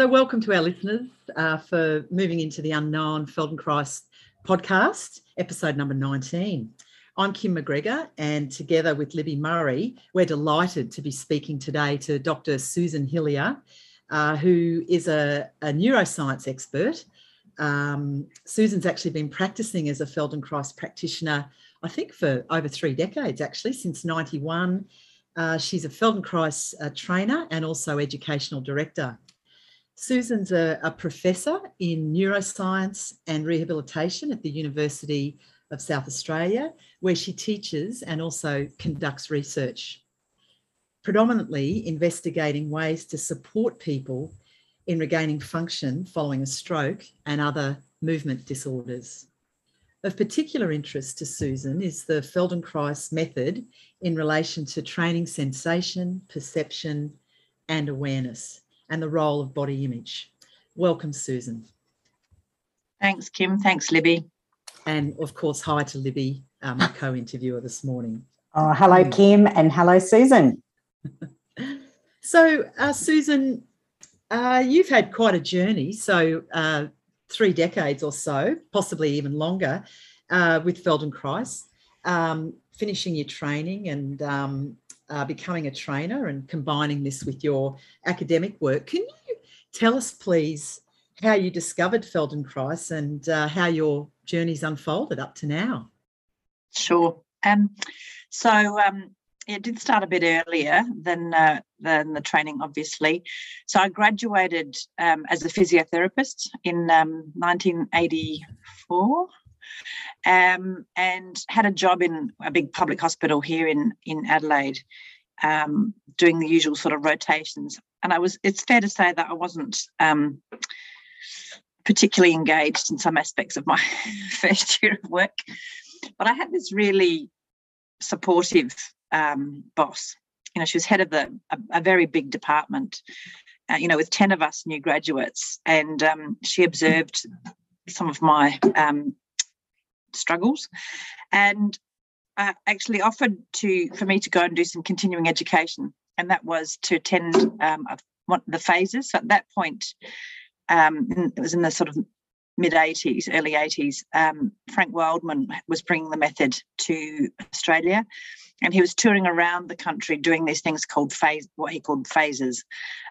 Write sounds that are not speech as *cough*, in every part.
So, welcome to our listeners uh, for moving into the unknown Feldenkrais podcast, episode number 19. I'm Kim McGregor, and together with Libby Murray, we're delighted to be speaking today to Dr. Susan Hillier, uh, who is a, a neuroscience expert. Um, Susan's actually been practicing as a Feldenkrais practitioner, I think, for over three decades, actually, since 91. Uh, she's a Feldenkrais uh, trainer and also educational director. Susan's a, a, professor in neuroscience and rehabilitation at the University of South Australia, where she teaches and also conducts research, predominantly investigating ways to support people in regaining function following a stroke and other movement disorders. Of particular interest to Susan is the Feldenkrais method in relation to training sensation, perception, and awareness and the role of body image. Welcome, Susan. Thanks, Kim. Thanks, Libby. And of course, hi to Libby, um, my co interviewer this morning. Oh, hello. Kim, and hello, Susan. *laughs* so, uh, Susan, uh, you've had quite a journey. So, uh, three decades or so, possibly even longer, uh, with Feldenkrais, um, finishing your training and um, uh, becoming a trainer and combining this with your academic work. Can you tell us, please, how you discovered Feldenkrais and uh, how your journey's unfolded up to now? Sure. Um, so um, it did start a bit earlier than uh, than the training, obviously. So I graduated um, as a physiotherapist in 1984. Um, and had a job in a big public hospital here in in Adelaide, um, doing the usual sort of rotations. And I was, it's fair to say that I wasn't um, particularly engaged in some aspects of my *laughs* first year of work, but I had this really supportive um, boss. You know, she was head of the a, a very big department. Uh, you know, with ten of us new graduates, and um, she observed some of my um, struggles. And uh, actually offered to for me to go and do some continuing education, and that was to attend um, one, the phases. So at that point, um, it was in the sort of mid 80s, early 80s. Um, Frank Wildman was bringing the method to Australia, and he was touring around the country doing these things called phase, what he called phases.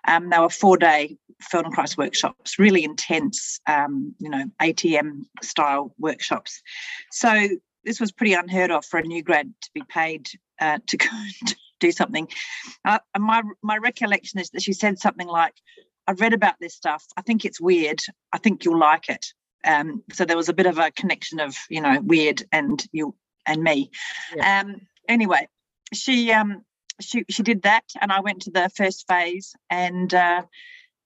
Um, they were four-day Feldenkrais workshops, really intense, um, you know, ATM style workshops. So this was pretty unheard of for a new grad to be paid uh, to *laughs* go do something. Uh, my my recollection is that she said something like, "I've read about this stuff. I think it's weird. I think you'll like it." Um, so there was a bit of a connection of you know weird and you and me. Yeah. Um, anyway, she um she she did that, and I went to the first phase, and uh,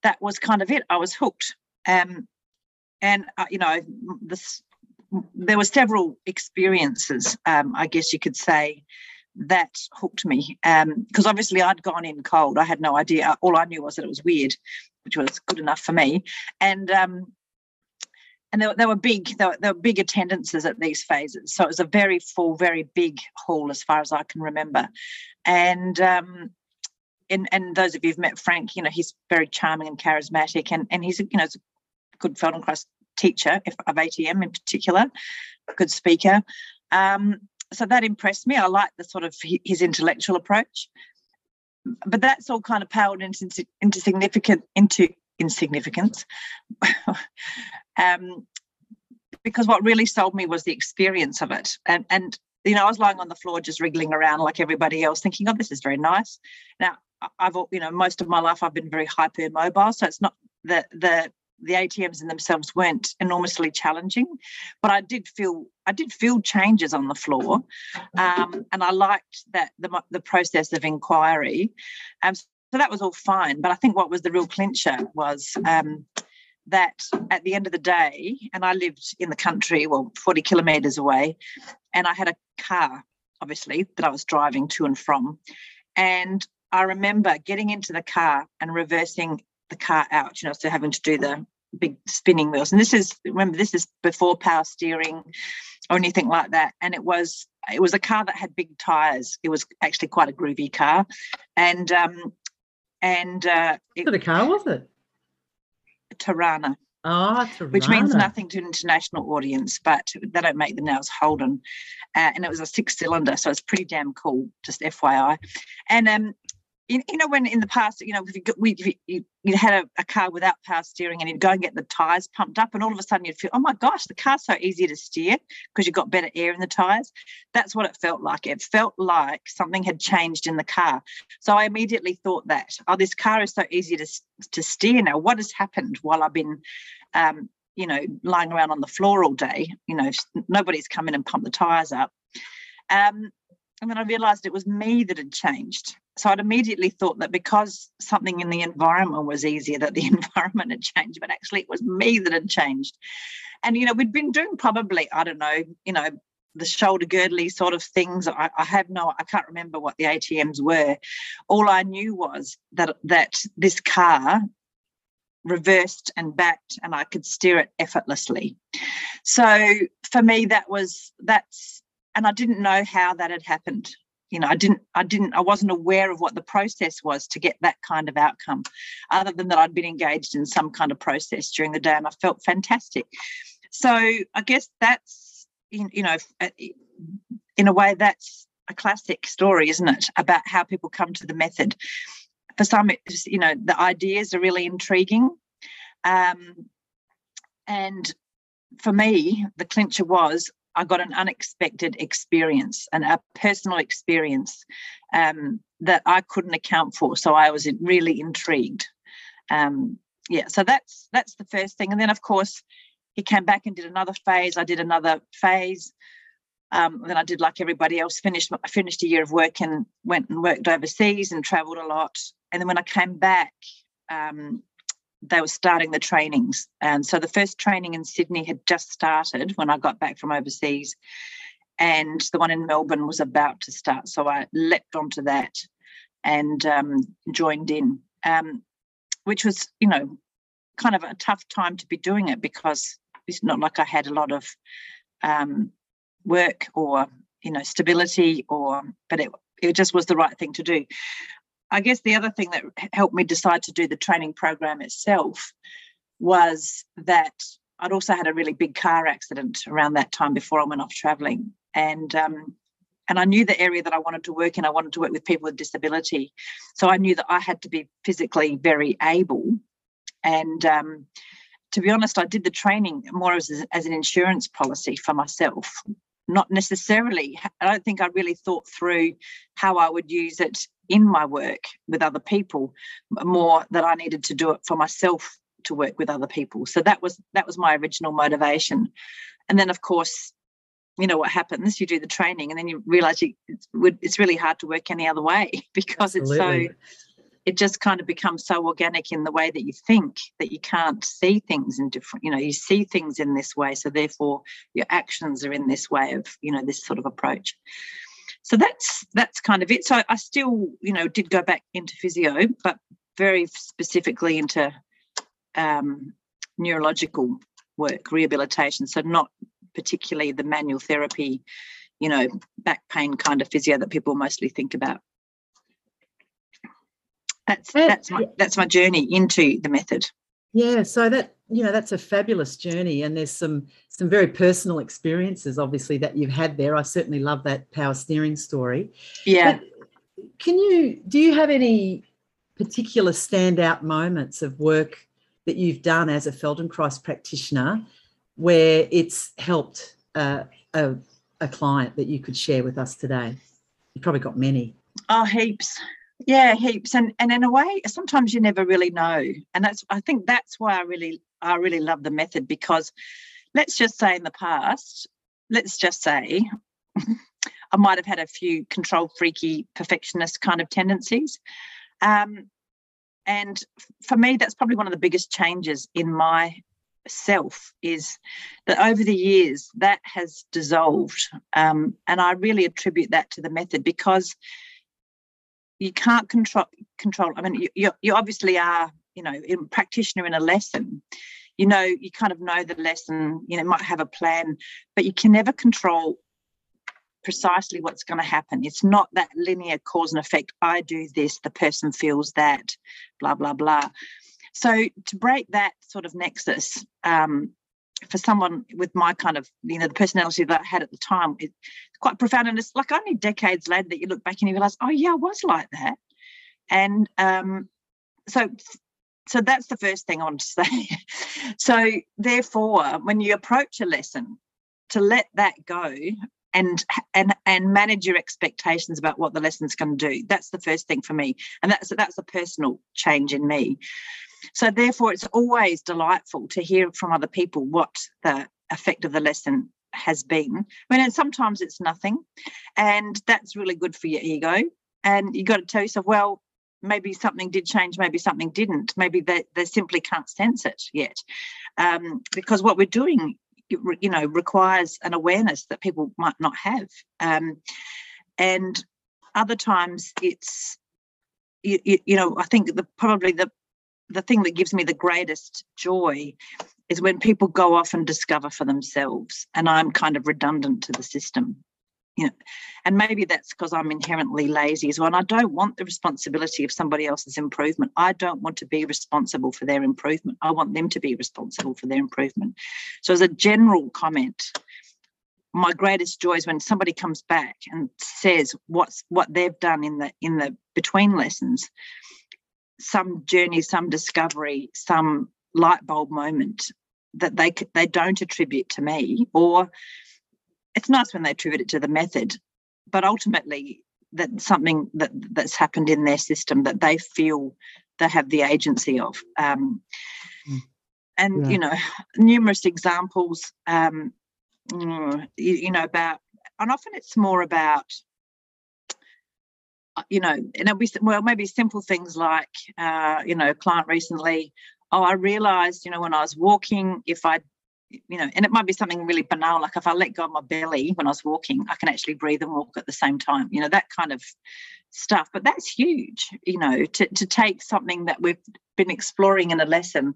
that was kind of it. I was hooked. Um, and uh, you know this there were several experiences, um, I guess you could say, that hooked me. Because um, obviously I'd gone in cold. I had no idea. All I knew was that it was weird, which was good enough for me. And um, and there, were big there were, were big attendances at these phases. So it was a very full, very big hall as far as I can remember. And um, and, and those of you who've met Frank, you know, he's very charming and charismatic, and, and he's, you know, a good Feldenkrais teacher of ATM in particular, good speaker. Um, so that impressed me. I like the sort of his intellectual approach. But that's all kind of paled into, into significant into insignificance. *laughs* um, because what really sold me was the experience of it. And and you know, I was lying on the floor just wriggling around like everybody else, thinking, "Oh, this is very nice." Now, I've you know, most of my life I've been very hyper mobile, so it's not the the the ATMs in themselves weren't enormously challenging, but I did feel I did feel changes on the floor, um, and I liked that the the process of inquiry. Um, so that was all fine, but I think what was the real clincher was. Um, that at the end of the day, and I lived in the country, well, 40 kilometres away, and I had a car, obviously, that I was driving to and from. And I remember getting into the car and reversing the car out, you know, so having to do the big spinning wheels. And this is remember this is before power steering or anything like that. And it was it was a car that had big tires. It was actually quite a groovy car, and um, and uh, it, what car was it? Torana. Ah, which means nothing to an international audience, but they don't make the nails Holden. Uh, and it was a six cylinder, so it's pretty damn cool, just FYI. And um, you, you know, when in the past, you know, if you, we, you, you had a, a, car without power steering and you'd go and get the tyres pumped up, and all of a sudden you'd feel, oh my gosh, the car's so easy to steer because you've got better air in the tyres. That's what it felt like. It felt like something had changed in the car. So I immediately thought that, oh, this car is so easy to, to steer now. What has happened while I've been, um, you know, lying around on the floor all day? You know, nobody's come in and pumped the tyres up. Um, and then I realized it was me that had changed. So I'd immediately thought that because something in the environment was easier, that the *laughs* environment had changed, but actually it was me that had changed. And, you know, we'd been doing probably, I don't know, you know, the shoulder girdly sort of things. I, I, have no, I can't remember what the ATMs were. All I knew was that that this car reversed and backed and I could steer it effortlessly. So for me, that was that's and I didn't know how that had happened. You know, I didn't, I didn't, I wasn't aware of what the process was to get that kind of outcome, other than that I'd been engaged in some kind of process during the day and I felt fantastic. So I guess that's, you know, uh, in a way, that's a classic story, isn't it, about how people come to the method. For some, it's, you know, the ideas are really intriguing. Um, and for me, the clincher was I got an unexpected experience and a personal experience um, that I couldn't account for. So I was really intrigued. Um, yeah, so that's that's the first thing. And then of course he came back and did another phase. I did another phase. Um, then I did like everybody else, finished I finished a year of work and went and worked overseas and traveled a lot. And then when I came back, um, they were starting the trainings. And so the first training in Sydney had just started when I got back from overseas. And the one in Melbourne was about to start. So I leapt onto that and um, joined in, um, which was, you know, kind of a tough time to be doing it because it's not like I had a lot of um, work or, you know, stability or, but it, it just was the right thing to do. I guess the other thing that helped me decide to do the training program itself was that I'd also had a really big car accident around that time before I went off traveling, and um, and I knew the area that I wanted to work in. I wanted to work with people with disability, so I knew that I had to be physically very able. And um, to be honest, I did the training more as, as an insurance policy for myself, not necessarily. I don't think I really thought through how I would use it in my work with other people more that I needed to do it for myself to work with other people. So that was that was my original motivation. And then of course, you know what happens, you do the training and then you realize you, it's, it's really hard to work any other way *laughs* because Absolutely. it's so it just kind of becomes so organic in the way that you think that you can't see things in different you know you see things in this way so therefore your actions are in this way of you know this sort of approach. So that's that's kind of it. So i still you know did go back into physio but very specifically into um, neurological work rehabilitation. So not particularly the manual therapy you know back pain kind of physio that people mostly think about that's that's my that's my journey into the method. Yeah so that you know that's a fabulous journey and there's some some very personal experiences obviously that you've had there. I certainly love that power steering story. Yeah. But can you do you have any particular standout moments of work that you've done as a feldenkrais practitioner where it's helped uh, a, a client that you could share with us today? You've probably got many. Oh heaps yeah heaps and and in a way sometimes you never really know and that's i think that's why i really i really love the method because let's just say in the past let's just say *laughs* i might have had a few control freaky perfectionist kind of tendencies um, and for me that's probably one of the biggest changes in my self is that over the years that has dissolved um, and i really attribute that to the method because you can't control control. I mean, you you obviously are, you know, in practitioner in a lesson. You know, you kind of know the lesson. You know, might have a plan, but you can never control precisely what's going to happen. It's not that linear cause and effect. I do this, the person feels that, blah blah blah. So to break that sort of nexus, um, for someone with my kind of you know the personality that I had at the time, it's quite profound. And it's like only decades later that you look back and you realize, oh yeah, I was like that. And um, so so that's the first thing I want to say. *laughs* so therefore, when you approach a lesson, to let that go and and and manage your expectations about what the lesson's going to do. That's the first thing for me, and that's that's a personal change in me. So therefore, it's always delightful to hear from other people what the effect of the lesson has been. I mean, and sometimes it's nothing, and that's really good for your ego. And you got to tell yourself, well, maybe something did change, maybe something didn't. Maybe they, they simply can't sense it yet. Um, because what we're doing, you know, requires an awareness that people might not have. Um, and other times it's, you, you, you know, I think the probably the the thing that gives me the greatest joy is when people go off and discover for themselves and i'm kind of redundant to the system you know. And maybe that's because i'm inherently lazy as well and i don't want the responsibility of somebody else's improvement. I don't want to be responsible for their improvement. I want them to be responsible for their improvement. So as a general comment my greatest joy is when somebody comes back and says what's what they've done in the in the between lessons some journey some discovery some light bulb moment that they they don't attribute to me or it's nice when they attribute it to the method, but ultimately that something that that's happened in their system that they feel they have the agency of. Um, mm. and yeah. you know, numerous examples. Um, mm, you, you know about, and often it's more about you know, and it'll be well, maybe simple things like, uh, you know, client recently, oh, I realized, you know, when I was walking, if I you know, and it might be something really banal, like if I let go of my belly when I was walking, I can actually breathe and walk at the same time, you know, that kind of stuff. But that's huge, you know, to, to take something that we've been exploring in a lesson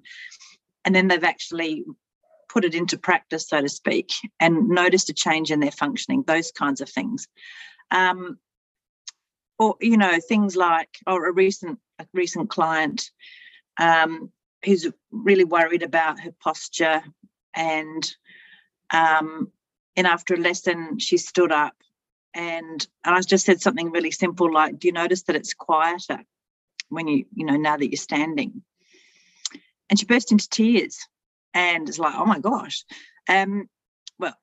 and then they've actually put it into practice, so to speak, and noticed a change in their functioning, those kinds of things. Um, or, you know, things like, or a recent, a recent client um, who's really worried about her posture and um, and after a lesson she stood up and and I just said something really simple like, "Do you notice that it's quieter when you you know now that you're standing?" And she burst into tears, and it's like, "Oh my gosh!" Um, well,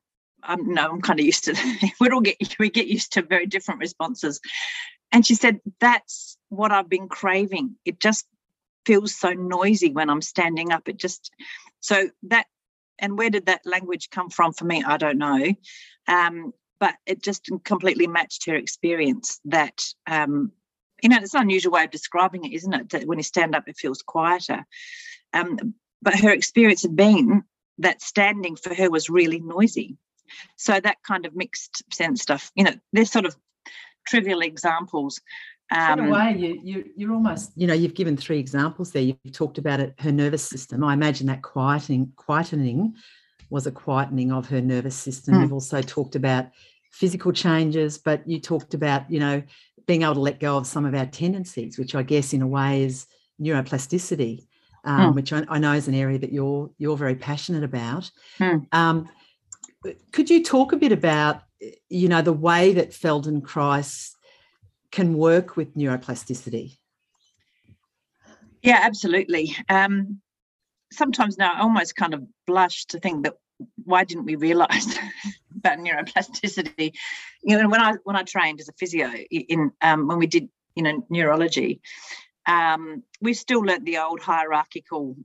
I'm no, I'm kind of used to. *laughs* we all get we get used to very different responses. And she said, "That's what I've been craving. It just feels so noisy when I'm standing up. It just so that and where did that language come from for me? I don't know. Um, but it just completely matched her experience that um, you know it's an unusual way of describing it isn't it that when you stand up it feels quieter um, but her experience had been that standing for her was really noisy so that kind of mixed sense stuff you know there's sort of trivial examples um, in a way, you, you you're almost you know you've given three examples there. You've talked about it, her nervous system. I imagine that quieting, quietening was a quietening of her nervous system. Hmm. You've also talked about physical changes, but you talked about you know being able to let go of some of our tendencies, which I guess in a way is neuroplasticity, um, hmm. which I, I, know is an area that you're you're very passionate about. Hmm. Um, could you talk a bit about you know the way that Feldenkrais can work with neuroplasticity? Yeah, absolutely. Um, sometimes now I almost kind of blush to think that why didn't we realize *laughs* about neuroplasticity? You know, when I when I trained as a physio in um, when we did you know neurology, um, we still learnt the old hierarchical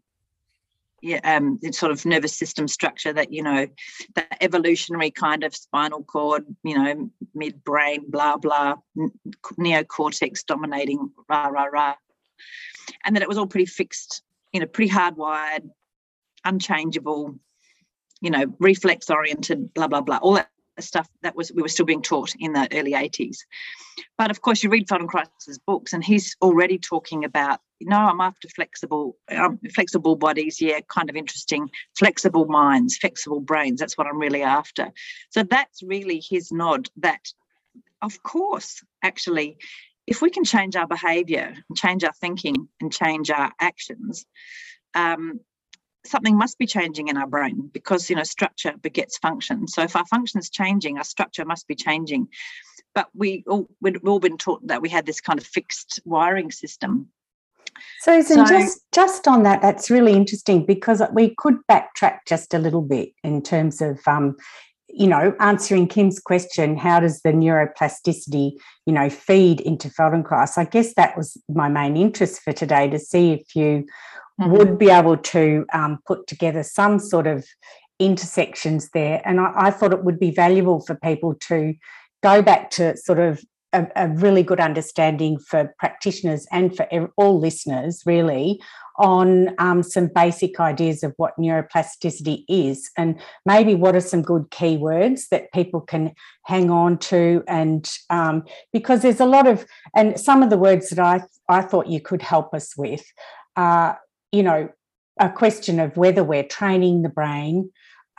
um, sort of nervous system structure that you know, that evolutionary kind of spinal cord, you know, midbrain, blah blah, neocortex dominating, rah rah rah, and that it was all pretty fixed, you know, pretty hardwired, unchangeable, you know, reflex oriented, blah blah blah, all that stuff that was we were still being taught in the early 80s. But of course, you read Feldenkrais's books, and he's already talking about, know, I'm after flexible, um, flexible bodies. Yeah, kind of interesting. Flexible minds, flexible brains. That's what I'm really after. So that's really his nod. That, of course, actually, if we can change our behavior, change our thinking, and change our actions, um, something must be changing in our brain because you know structure begets function. So if our function is changing, our structure must be changing. But we all we've all been taught that we had this kind of fixed wiring system. Susan, so, just just on that, that's really interesting because we could backtrack just a little bit in terms of um, you know, answering Kim's question, how does the neuroplasticity, you know, feed into Feldenkrais? I guess that was my main interest for today to see if you mm-hmm. would be able to um, put together some sort of intersections there. And I, I, thought it would be valuable for people to go back to sort of a, a really good understanding for practitioners and for all listeners, really, on um, some basic ideas of what neuroplasticity is. And maybe what are some good keywords that people can hang on to and um, because there's a lot of and some of the words that I, I thought you could help us with are you know a question of whether we're training the brain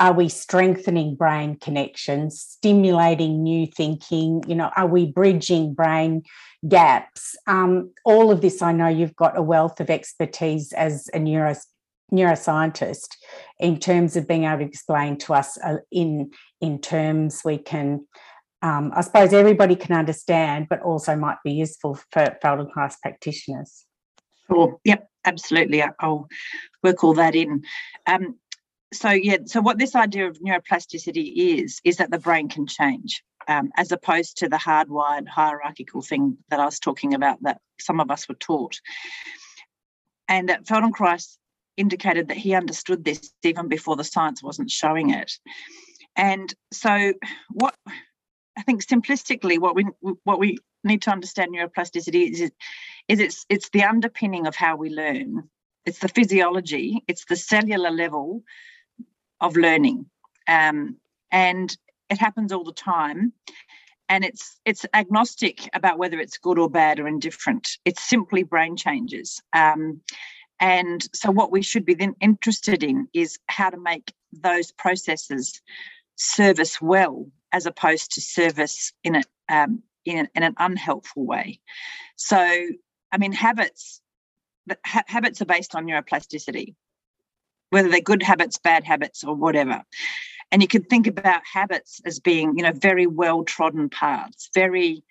are we strengthening brain connections stimulating new thinking? You know are we bridging brain gaps? Um, all of this i know you've got a wealth of expertise as a neuro, neuroscientist in terms of being able to explain to us uh, in in terms we can um, i suppose everybody can understand but also might be useful for feldenkrais practitioners. Sure. Yep absolutely. I'll work all that in. Um, so yeah so what this idea of neuroplasticity is is that the brain can change um, as opposed to the hardwired hierarchical thing that i was talking about that some of us were taught. And that feldenkrais indicated that he understood this even before the science wasn't showing it. And so what i think simplistically what we what we need to understand neuroplasticity is, is it's it's the underpinning of how we learn. It's the physiology it's the cellular level of learning. Um, and it happens all the time. And it's it's agnostic about whether it's good or bad or indifferent. It's simply brain changes. Um, and so what we should be then interested in is how to make those processes service well as opposed to service in a um, in, in an unhelpful way. So, I mean, habits ha- habits are based on neuroplasticity whether they're good habits, bad habits, or whatever. And you can think about habits as being, you know, very well trodden paths, very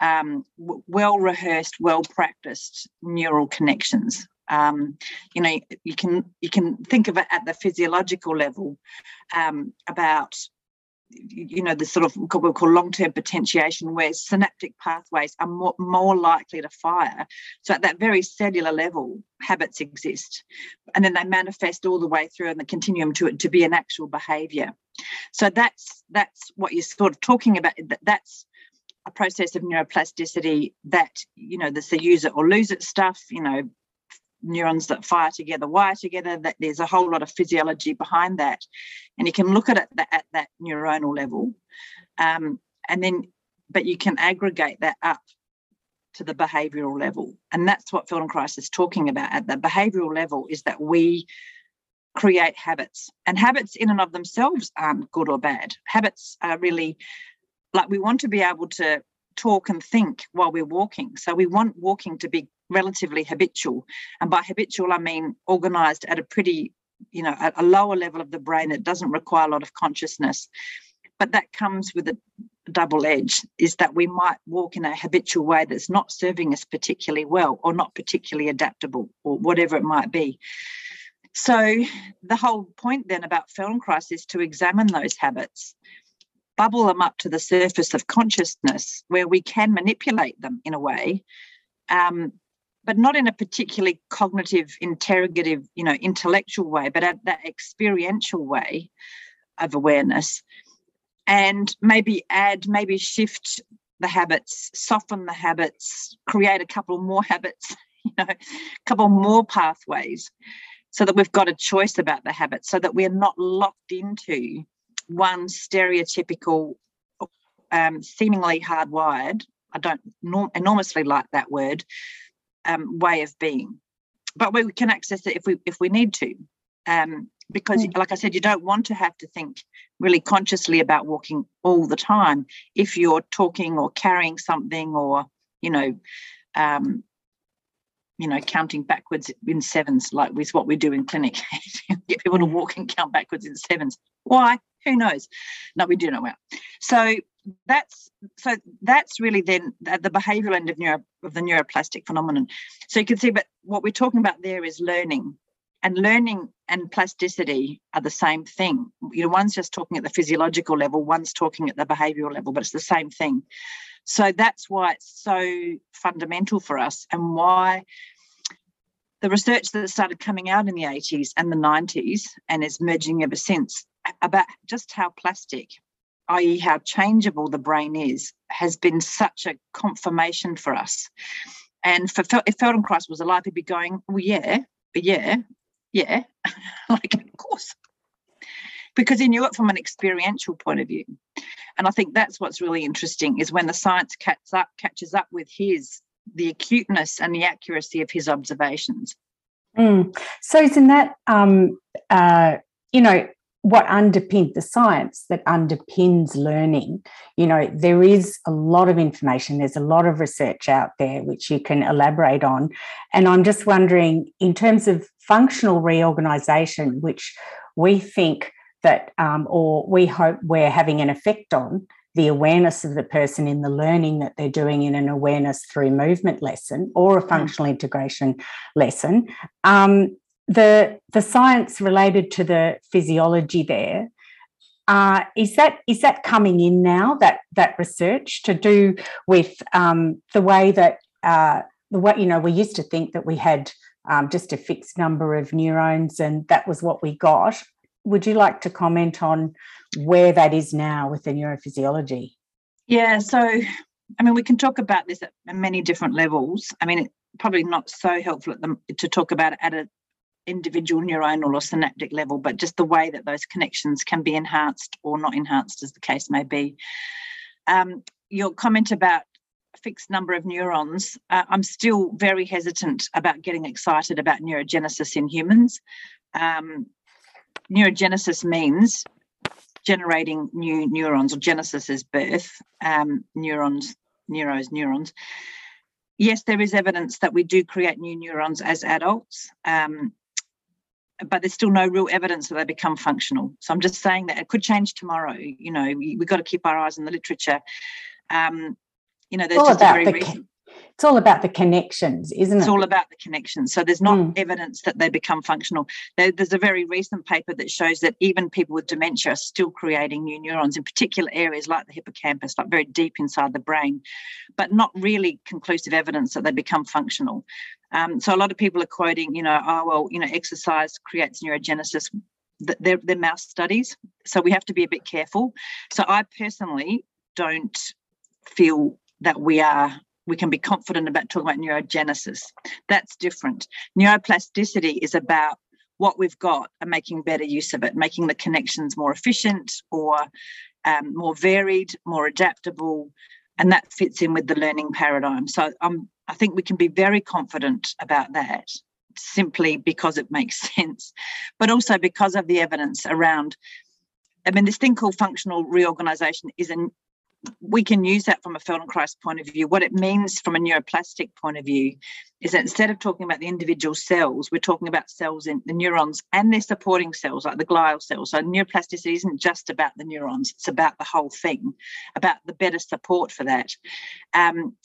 um, well rehearsed, well practiced neural connections. Um, you know, you can you can think of it at the physiological level um, about you know the sort of what we call long-term potentiation where synaptic pathways are more, more likely to fire. So at that very cellular level habits exist and then they manifest all the way through in the continuum to it to be an actual behavior. So that's that's what you're sort of talking about that's a process of neuroplasticity that you know there's the use it or lose it stuff you know neurons that fire together wire together that there's a whole lot of physiology behind that. And you can look at it at that neuronal level. Um, and then but you can aggregate that up to the behavioral level. And that's what feldenkrais is talking about. At the behavioral level is that we create habits. And habits in and of themselves aren't good or bad. Habits are really like we want to be able to talk and think while we're walking. So we want walking to be relatively habitual. And by habitual, I mean organized at a pretty, you know, a, a lower level of the brain that doesn't require a lot of consciousness. But that comes with a double edge is that we might walk in a habitual way that's not serving us particularly well or not particularly adaptable or whatever it might be. So the whole point then about Feldenkrais is to examine those habits, bubble them up to the surface of consciousness where we can manipulate them in a way um, but not in a particularly cognitive, interrogative, you know, intellectual way, but at that experiential way of awareness. And maybe add, maybe shift the habits, soften the habits, create a couple more habits, *laughs* you know, a couple more pathways so that we've got a choice about the habits, so that we're not locked into one stereotypical, um, seemingly hardwired. I don't enormously like that word, um, way of being but we can access it if we if we need to um, because mm. like i said you don't want to have to think really consciously about walking all the time if you're talking or carrying something or you know, um, you know, counting backwards in sevens, like with what we do in clinic, get people to walk and count backwards in sevens. Why? Who knows? No, we do know well. So that's so that's really then the behavioural end of neuro of the neuroplastic phenomenon. So you can see, but what we're talking about there is learning, and learning and plasticity are the same thing. You know, one's just talking at the physiological level, one's talking at the behavioural level, but it's the same thing. So that's why it's so fundamental for us, and why the research that started coming out in the 80s and the 90s and is merging ever since about just how plastic i.e., how changeable the brain is, has been such a confirmation for us. And for if Feldenkrais was alive, he'd be going, "Well, yeah, yeah, yeah, *laughs* like of course," because he knew it from an experiential point of view. And I think that's what's really interesting is when the science catches up, catches up with his the acuteness and the accuracy of his observations. Mm. So, isn't that um, uh, you know what underpins the science that underpins learning you know there is a lot of information there's a lot of research out there which you can elaborate on and i'm just wondering in terms of functional reorganization which we think that um, or we hope we're having an effect on the awareness of the person in the learning that they're doing in an awareness through movement lesson or a mm. functional integration lesson um, the the science related to the physiology there uh, is that is that coming in now that that research to do with um, the way that uh, the you know we used to think that we had um, just a fixed number of neurons and that was what we got. Would you like to comment on where that is now with the neurophysiology? Yeah so i mean we can talk about this at many different levels. I mean it, probably not so helpful them, to talk about it at a individual neuronal or synaptic level, but just the way that those connections can be enhanced or not enhanced, as the case may be. Um, your comment about fixed number of neurons, uh, I'm still very hesitant about getting excited about neurogenesis in humans. Um, neurogenesis means generating new neurons, or genesis is birth, um, neurons, neuros, neurons. Yes, there is evidence that we do create new neurons as adults. Um, but there's still no real evidence that they become functional. So I'm just saying that it could change tomorrow. You know, we, have got to keep our eyes on the literature. Um, you know, there's just a very the, recent, it's all about the connections, isn't it's it? It's all about the connections. So there's not mm. evidence that they become functional. There, there's a very recent paper that shows that even people with dementia are still creating new neurons in particular areas like the hippocampus, like very deep inside the brain, but not really conclusive evidence that they become functional. Um, so a lot of people are quoting, you know, oh well, you know, exercise creates neurogenesis. They're, they're mouse studies, so we have to be a bit careful. So I personally don't feel that we are we can be confident about talking about neurogenesis. That's different. Neuroplasticity is about what we've got and making better use of it, making the connections more efficient or um, more varied, more adaptable, and that fits in with the learning paradigm. So um, I think we can be very confident about that simply because it makes *laughs* sense, but also because of the evidence around. I mean, this thing called functional reorganization is an we can use that from a Feldenkrais point of view. What it means from a neuroplastic point of view is that instead of talking about the individual cells, we're talking about cells in the neurons and their supporting cells, like the glial cells. So neuroplasticity isn't just about the neurons; it's about the whole thing, about the better support for that. Um,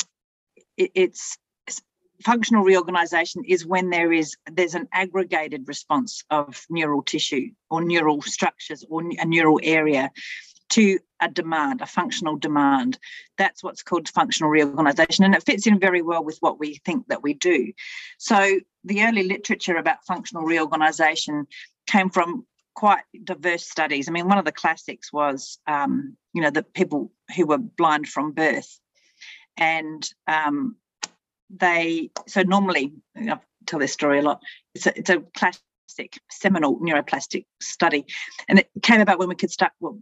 it, it's functional reorganization is when there is there's an aggregated response of neural tissue or neural structures or a neural area to a demand, a functional demand. That's what's called functional reorganization. And it fits in very well with what we think that we do. So the early literature about functional reorganization came from quite diverse studies. I mean, one of the classics was, um, you know, the people who were blind from birth. And um, they, so normally, I tell this story a lot, it's a, it's a classic seminal neuroplastic study. And it came about when we could start, well,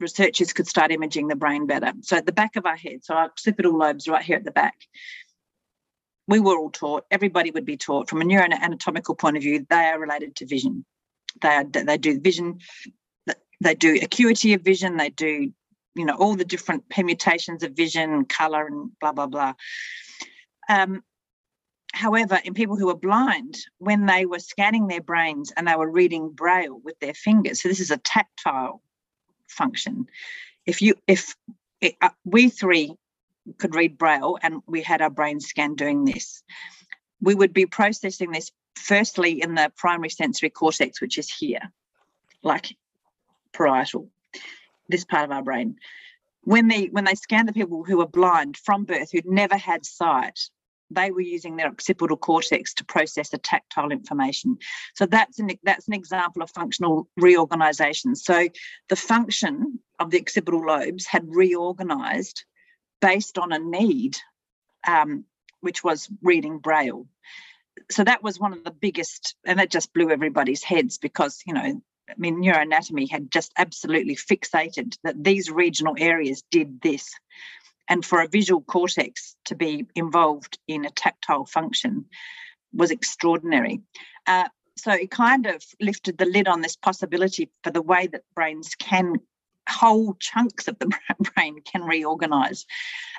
researchers could start imaging the brain better. So at the back of our head, so our occipital lobes right here at the back, we were all taught, everybody would be taught from a neuroanatomical point of view, they are related to vision. They, are, they do vision, they do acuity of vision, they do, you know, all the different permutations of vision, color, and blah, blah, blah. Um, however, in people who are blind, when they were scanning their brains and they were reading braille with their fingers, so this is a tactile function. If you, if it, uh, we three could read braille and we had our brain scan doing this, we would be processing this firstly in the primary sensory cortex, which is here, like parietal, this part of our brain. When they when they scanned the people who were blind from birth, who'd never had sight, they were using their occipital cortex to process the tactile information. So that's an that's an example of functional reorganization. So the function of the occipital lobes had reorganized based on a need, um, which was reading braille. So that was one of the biggest, and that just blew everybody's heads because you know I mean, neuroanatomy had just absolutely fixated that these regional areas did this and for a visual cortex to be involved in a tactile function was extraordinary. Uh, so it kind of lifted the lid on this possibility for the way that brains can whole chunks of the *laughs* brain can reorganize.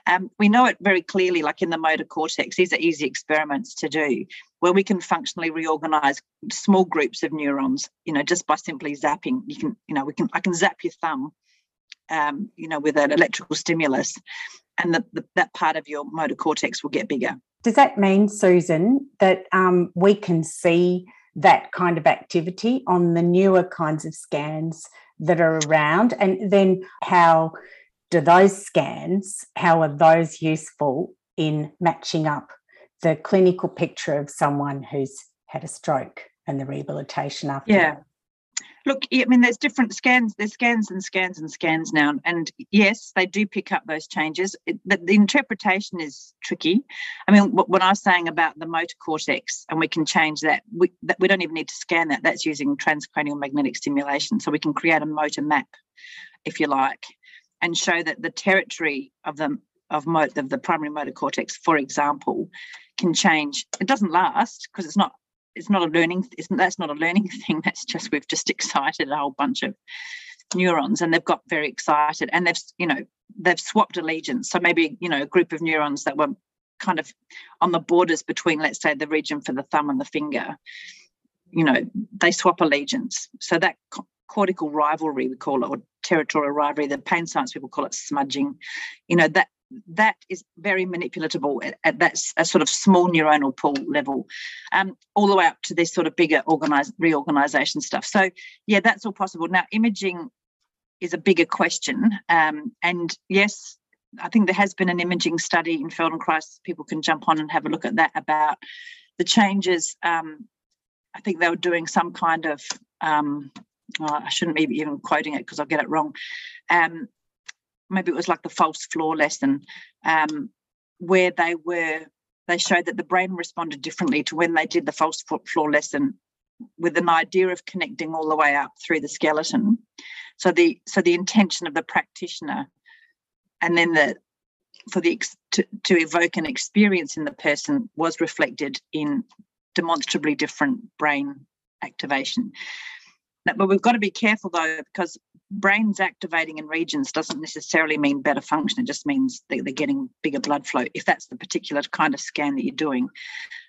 Um, we know it very clearly, like in the motor cortex. These are easy experiments to do, where we can functionally reorganize small groups of neurons. You know, just by simply zapping. You can, you know, we can. I can zap your thumb, um, you know, with an electrical stimulus, and the, the, that part of your motor cortex will get bigger. Does that mean, Susan, that um, we can see that kind of activity on the newer kinds of scans that are around? And then how do those scans, how are those useful in matching up the clinical picture of someone who's had a stroke and the rehabilitation after yeah. That? Look, I mean, there's different scans. There's scans and scans and scans now, and yes, they do pick up those changes. but the, interpretation is tricky. I mean, what, I was saying about the motor cortex, and we can change that. We that, we don't even need to scan that. That's using transcranial magnetic stimulation, so we can create a motor map, if you like, and show that the territory of the of, mo- of the primary motor cortex, for example, can change. It doesn't last because it's not it's not a learning it's, that's not a learning *laughs* thing that's just we've just excited a whole bunch of neurons and they've got very excited and they've you know they've swapped allegiance. So maybe you know a group of neurons that were kind of on the borders between let's say the region for the thumb and the finger you know they swap allegiance. So that cortical rivalry we call it or territorial rivalry the pain science people call it smudging you know that that is very manipulatable at, at that a sort of small neuronal pool level, um, all the way up to this sort of bigger organized reorganization stuff. So yeah, that's all possible. Now imaging is a bigger question, um, and yes, I think there has been an imaging study in Feldenkrais. People can jump on and have a look at that about the changes. Um, I think they were doing some kind of um, oh, I shouldn't be even quoting it because I'll get it wrong. Maybe it was like the false floor lesson, um, where they were they showed that the brain responded differently to when they did the false floor lesson with an idea of connecting all the way up through the skeleton. So the so the intention of the practitioner, and then the for the to, to evoke an experience in the person was reflected in demonstrably different brain activation. But we've got to be careful though, because brains activating in regions doesn't necessarily mean better function. It just means they're getting bigger blood flow if that's the particular kind of scan that you're doing.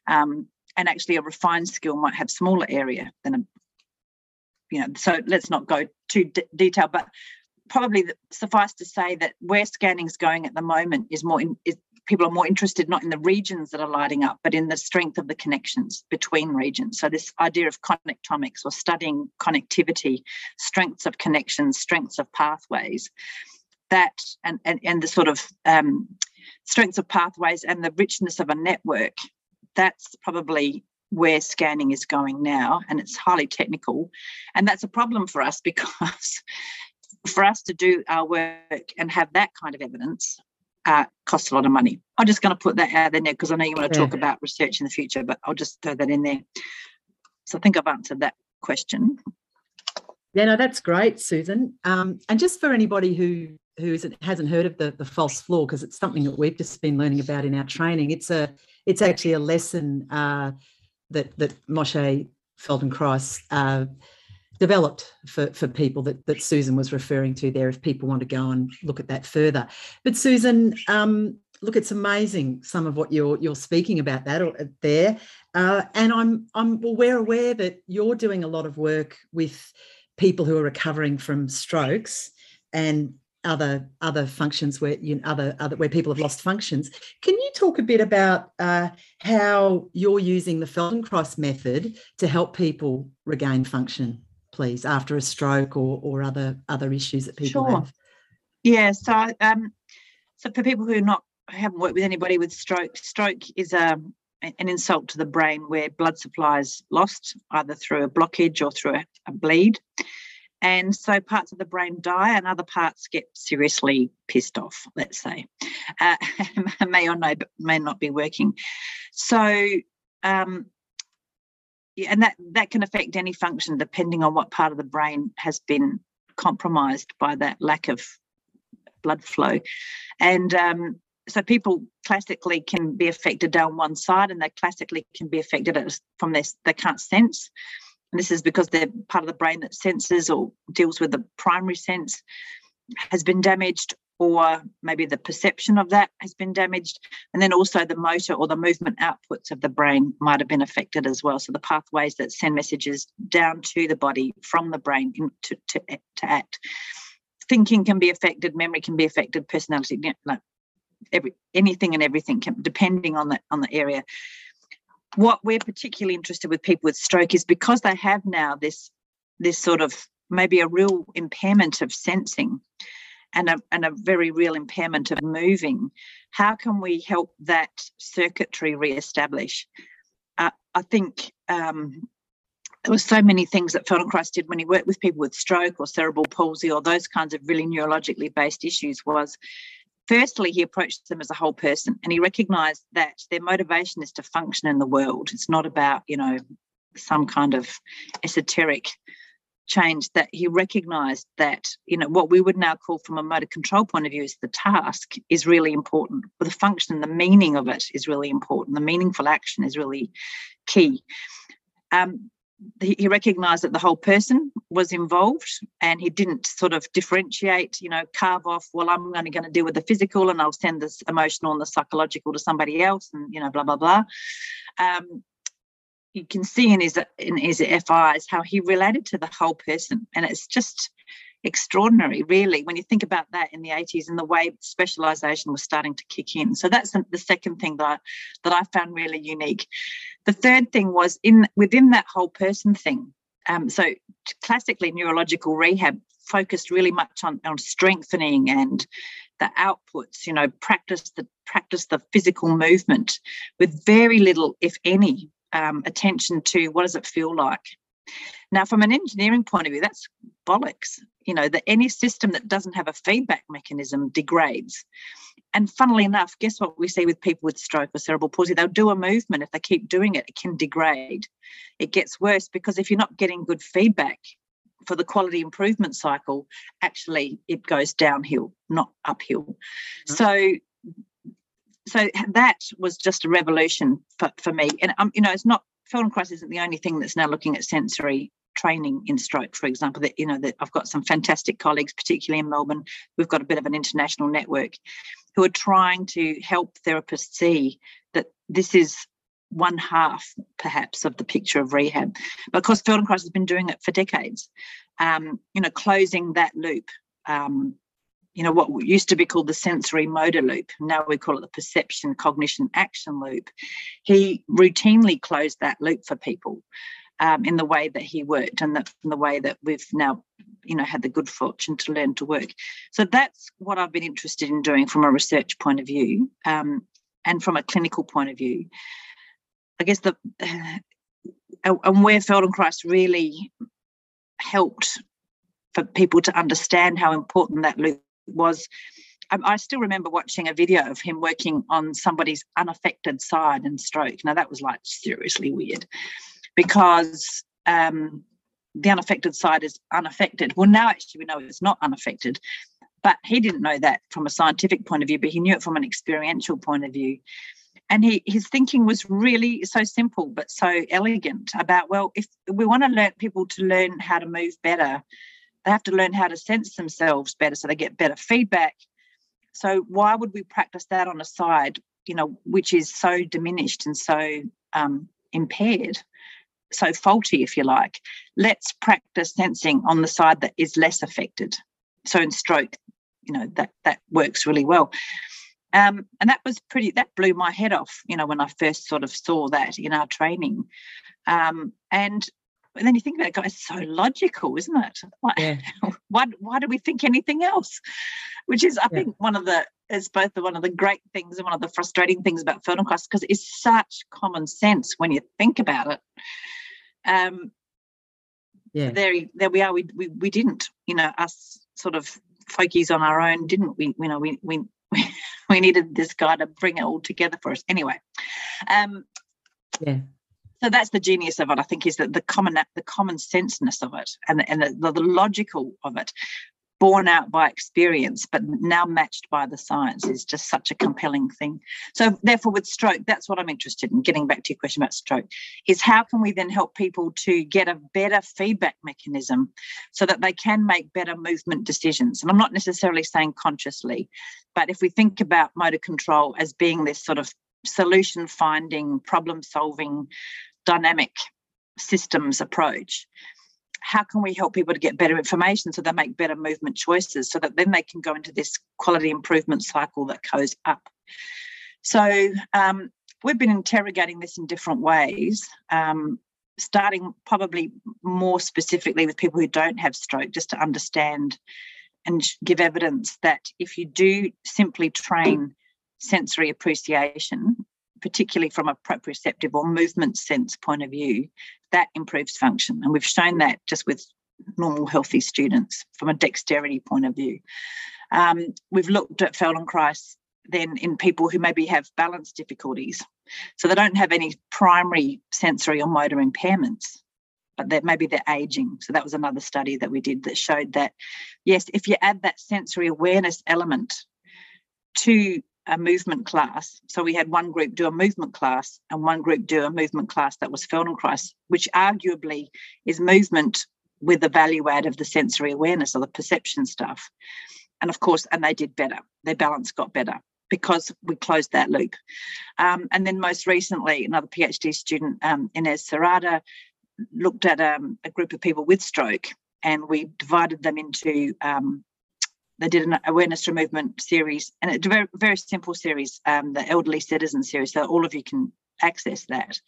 Um, and actually, a refined skill might have smaller area than a, you know. So let's not go too d- detailed, but probably suffice to say that where scanning is going at the moment is more in, is people are more interested not in the regions that are lighting up, but in the strength of the connections between regions. So, this idea of connectomics or studying connectivity, strengths of connections, strengths of pathways, that and, and, and the sort of um, strengths of pathways and the richness of a network, that's probably where scanning is going now. And it's highly technical. And that's a problem for us *laughs* because for us to do our work and have that kind of evidence uh, costs a lot of money. I'm just going to put that out there because I know you want to talk about research in the future, but I'll just throw that in there. So I think I've answered that question. Yeah, no, that's great, Susan. Um, and just for anybody who who isn't, hasn't heard of the, the false floor, because it's something that we've just been learning about in our training. It's a it's actually a lesson uh, that that Moshe Feldenkrais uh, developed for, for people that, that Susan was referring to there, if people want to go and look at that further. But Susan, um, look, it's amazing some of what you're you're speaking about that uh, there, uh, and I'm I'm well, we're aware that you're doing a lot of work with people who are recovering from strokes and other other functions where you know, other other where people have lost functions. Can you talk a bit about uh, how you're using the Feldenkrais method to help people regain function, please, after a stroke or or other other issues that people sure. have? Yeah, so um, so for people who are not haven't worked with anybody with stroke, stroke is a um, an insult to the brain where blood supply is lost either through a blockage or through a, a bleed. And so parts of the brain die and other parts get seriously pissed off, let's say, uh, *laughs* may or no, may not be working. So, um, and that, that can affect any function depending on what part of the brain has been compromised by that lack of blood flow. And um, so people classically can be affected down one side and they classically can be affected from this, they can't sense. And this is because they're part of the brain that senses or deals with the primary sense has been damaged, or maybe the perception of that has been damaged. And then also the motor or the movement outputs of the brain might have been affected as well. So the pathways that send messages down to the body from the brain to, to, to act. Thinking can be affected, memory can be affected, personality, every anything and everything can, depending on the on the area what we're particularly interested with people with stroke is because they have now this this sort of maybe a real impairment of sensing and a, and a very real impairment of moving how can we help that circuitry re-establish uh, i think um, there were so many things that Feldenkrais did when he worked with people with stroke or cerebral palsy or those kinds of really neurologically based issues was firstly, he approached them as a whole person and he recognized that their motivation is to function in the world. It's not about, you know, some kind of esoteric change that he recognized that you know what we would now call from a motor control point of view is the task is really important. But the function the meaning of it is really important. The meaningful action is really key. Um, he recognized that the whole person was involved and he didn't sort of differentiate you know carve off well i'm only going to deal with the physical and i'll send this emotional and the psychological to somebody else and you know blah blah blah. Um, you can see in his in his FIs how he related to the whole person. And it's just extraordinary really when you think about that in the 80s and the way specialization was starting to kick in. So that's the second thing that I, that I found really unique. The third thing was in within that whole person thing um, so classically neurological rehab focused really much on, on strengthening and the outputs you know practice the practice the physical movement with very little if any um, attention to what does it feel like now, from an engineering point of view, that's bollocks. You know, that any system that doesn't have a feedback mechanism degrades. And funnily enough, guess what we see with people with stroke or cerebral palsy? They'll do a movement. If they keep doing it, it can degrade. It gets worse because if you're not getting good feedback for the quality improvement cycle, actually it goes downhill, not uphill. Mm-hmm. So so that was just a revolution for, for me. And um, you know, it's not Feldenkrais isn't the only thing that's now looking at sensory training in stroke, for example. That you know that I've got some fantastic colleagues, particularly in Melbourne. We've got a bit of an international network who are trying to help therapists see that this is one half, perhaps, of the picture of rehab. Course, Feldenkrais has been doing it for decades. Um, you know, closing that loop. Um, you know what used to be called the sensory motor loop now we call it the perception cognition action loop he routinely closed that loop for people um, in the way that he worked and the, in the way that we've now you know had the good fortune to learn to work. So that's what i've been interested in doing from a research point of view um, and from a clinical point of view. I guess the *sighs* and where feldenkrais really helped for people to understand how important that loop was I still remember watching a video of him working on somebody's unaffected side in stroke. Now that was like seriously weird because um, the unaffected side is unaffected. Well, now actually we know it's not unaffected, but he didn't know that from a scientific point of view, but he knew it from an experiential point of view. And he, his thinking was really so simple but so elegant about well, if we want to learn people to learn how to move better, they have to learn how to sense themselves better so they get better feedback So why would we practice that on a side, you know, which is so diminished and so um, impaired, so faulty, if you like? Let's practice sensing on the side that is less affected. So in stroke, you know, that that works really well. Um, and that was pretty that blew my head off you know when i first sort of saw that in our training um, and and then you think about it, guys, so logical, isn't it? Why, yeah. *laughs* why, why do we think anything else? Which is, I yeah. think, one of the is both the, one of the great things and one of the frustrating things about Feldenkrais because it's such common sense when you think about it. Um, yeah. There, there we are. We, we we didn't, you know, us sort of folkies on our own didn't we? You know, we we *laughs* we needed this guy to bring it all together for us. Anyway, um, yeah so that's the genius of it i think is that the common the common senseness of it and, and the, the logical of it borne out by experience but now matched by the science is just such a compelling thing. So therefore with stroke that's what i'm interested in getting back to your question about stroke is how can we then help people to get a better feedback mechanism so that they can make better movement decisions? And i'm not necessarily saying consciously but if we think about motor control as being this sort of solution finding, problem solving, dynamic systems approach. How can we help people to get better information so they make better movement choices so that then they can go into this quality improvement cycle that goes up? So, um, we've been interrogating this in different ways, um, starting probably more specifically with people who don't have stroke, just to understand and give evidence that if you do simply train sensory appreciation, particularly from a proprioceptive or movement sense point of view, that improves function. And we've shown that just with normal healthy students from a dexterity point of view. Um, we've looked at Feldenkrais then in people who maybe have balance difficulties. So they don't have any primary sensory or motor impairments, but that maybe they're aging. So that was another study that we did that showed that, yes, if you add that sensory awareness element to a movement class. So we had one group do a movement class and one group do a movement class that was Feldenkrais, which arguably is movement with the value add of the sensory awareness or the perception stuff. And of course, and they did better. Their balance got better because we closed that loop. Um, and then most recently, another PhD student, um, Inez looked at um, a group of people with stroke and we divided them into um, they did an awareness through movement series and it's a very, very simple series um, the elderly citizen series so all of you can access that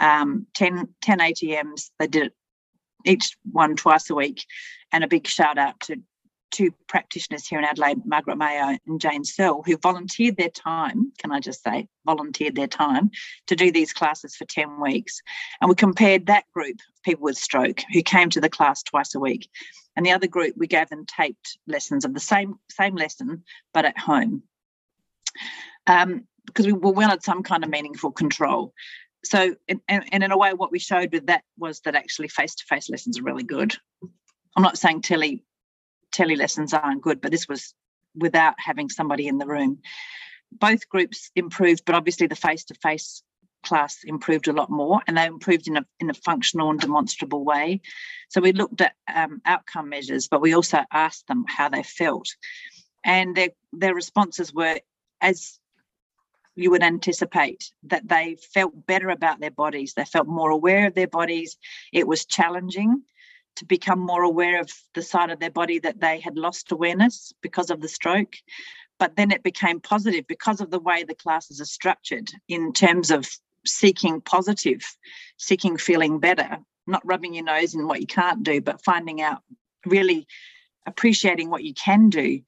um, 10, 10 atms they did it each one twice a week and a big shout out to two practitioners here in Adelaide, Margaret Mayo and Jane Searle, who volunteered their time, can I just say, volunteered their time to do these classes for 10 weeks. And we compared that group of people with stroke who came to the class twice a week. And the other group, we gave them taped lessons of the same, same lesson, but at home. Um, because we wanted some kind of meaningful control. So, and, in a way, what we showed with that was that actually face to face lessons are really good. I'm not saying telly telly lessons aren't good, but this was without having somebody in the room. Both groups improved, but obviously the face to face class improved a lot more and they improved in a, in a functional and demonstrable way. So we looked at um, outcome measures, but we also asked them how they felt. And their, their responses were as you would anticipate that they felt better about their bodies. They felt more aware of their bodies. It was challenging to become more aware of the side of their body that they had lost awareness because of the stroke. But then it became positive because of the way the classes are structured in terms of seeking positive, seeking feeling better, not rubbing your nose in what you can't do, but finding out really appreciating what you can do.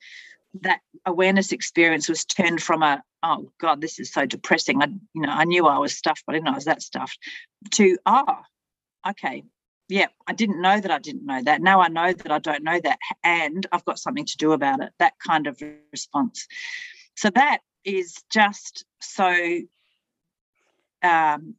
That awareness experience was turned from a oh god this is so depressing I you know I knew I was stuffed but I didn't know I was that stuffed to ah oh, okay yeah, I didn't know that I didn't know that. Now I know that I don't know that, and I've got something to do about it. That kind of response. So that is just so. Um,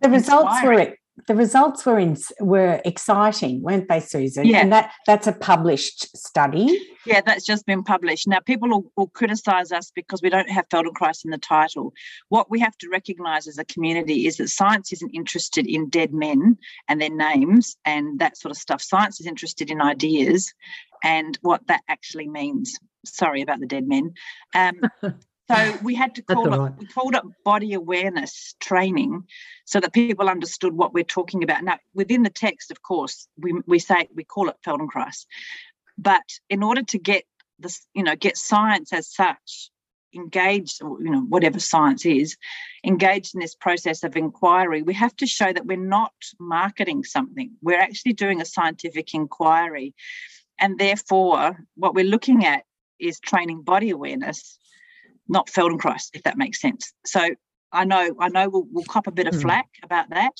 the results inspiring. were the results were in, were exciting, weren't they, Susan? Yeah. And that that's a published study. Yeah, that's just been published. Now, people will, will criticise us because we don't have Feldenkrais in the title. What we have to recognise as a community is that science isn't interested in dead men and their names and that sort of stuff. Science is interested in ideas and what that actually means. sorry about the dead men. Um, *laughs* so we had to call it, right. we called it body awareness training so that people understood what we're talking about. Now, within the text, of course, we, we say we call it Feldenkrais. But in order to get this, you know, get science as such engaged, you know, whatever science is, engaged in this process of inquiry, we have to show that we're not marketing something. We're actually doing a scientific inquiry. And therefore, what we're looking at is training body awareness not Feldenkrais, if that makes sense. So I know I know we'll, we'll cop a bit of mm. flack about that,